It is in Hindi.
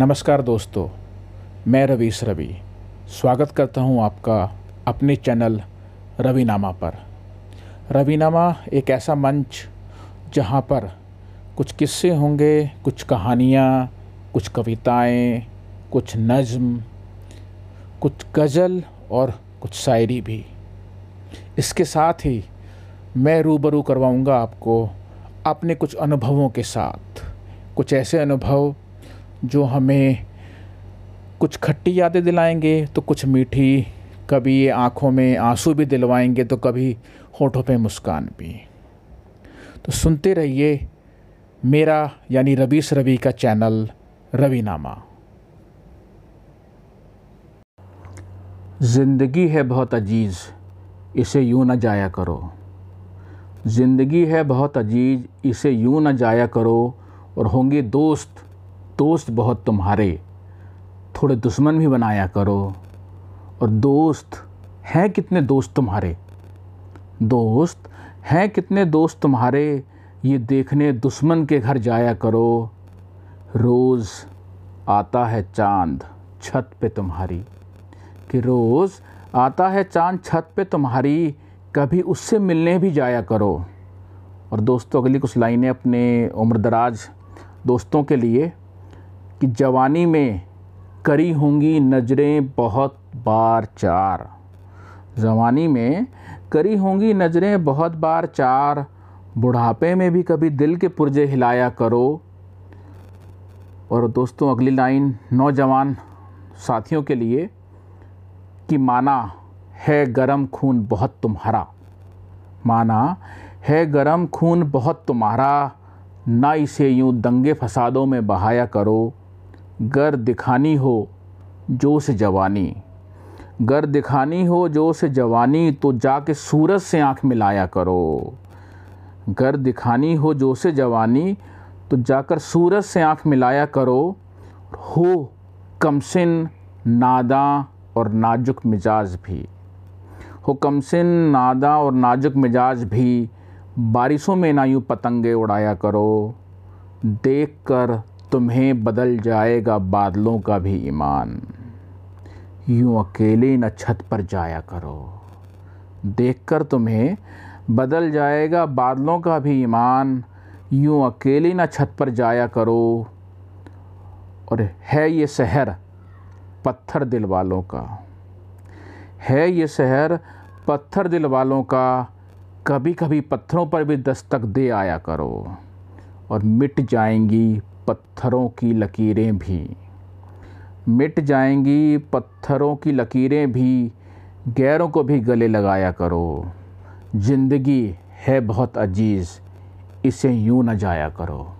नमस्कार दोस्तों, मैं रवीश रवि। स्वागत करता हूँ आपका अपने चैनल रवीनामा पर। रवीनामा एक ऐसा मंच जहाँ पर कुछ किस्से होंगे, कुछ कहानियाँ, कुछ कविताएँ, कुछ नज़्म, कुछ गज़ल और कुछ शायरी भी। इसके साथ ही मैं रूबरू करवाऊँगा आपको अपने कुछ अनुभवों के साथ। कुछ ऐसे अनुभव जो हमें कुछ खट्टी यादें दिलाएँगे तो कुछ मीठी, कभी ये आँखों में आँसू भी दिलवाएँगे तो कभी होठों पे मुस्कान भी। तो सुनते रहिए मेरा, यानी रवीश रवि का चैनल, रवीनामा। ज़िंदगी है बहुत अज़ीज़, इसे यूँ न जाया करो। ज़िंदगी है बहुत अज़ीज़, इसे यूँ न जाया करो, और होंगे दोस्त दोस्त बहुत तुम्हारे, थोड़े दुश्मन भी बनाया करो। और दोस्त हैं कितने दोस्त तुम्हारे? दोस्त हैं कितने दोस्त तुम्हारे, ये देखने दुश्मन के घर जाया करो। रोज़ आता है चाँद छत पे तुम्हारी। कि रोज़ आता है चाँद छत पे तुम्हारी, कभी उससे मिलने भी जाया करो। और दोस्तों, अगली कुछ लाइनें अपने उम्रदराज दोस्तों के लिए। कि जवानी में करी होंगी नज़रें बहुत बार चार। जवानी में करी होंगी नज़रें बहुत बार चार। बुढ़ापे में भी कभी दिल के पुर्जे हिलाया करो। और दोस्तों, अगली लाइन, नौजवान साथियों के लिए कि माना है गरम खून बहुत तुम्हारा। माना है गरम खून बहुत तुम्हारा। ना इसे यूँ दंगे फसादों में बहाया करो। गर दिखानी हो जो से जवानी। गर दिखानी हो जो से जवानी तो जाके सूरज से आँख मिलाया करो। गर दिखानी हो जो से जवानी तो जाकर सूरज से आँख मिलाया करो। हो, कमसिन, नादा और नाजुक मिजाज भी। हो, कमसिन, नादा और नाजुक मिजाज भी, बारिशों में ना यूँ पतंगे उड़ाया करो। देख कर तुम्हें बदल जाएगा बादलों का भी ईमान। यूँ अकेले न छत पर जाया करो। देखकर तुम्हें बदल जाएगा बादलों का भी ईमान। यूँ अकेले न छत पर जाया करो। और है ये शहर पत्थर दिल वालों का। है ये शहर पत्थर दिल वालों का। कभी कभी पत्थरों पर भी दस्तक दे आया करो। और मिट जाएँगी पत्थरों की लकीरें भी। मिट जाएँगी पत्थरों की लकीरें भी। गैरों को भी गले लगाया करो। ज़िंदगी है बहुत अज़ीज़, इसे यूँ न जाया करो।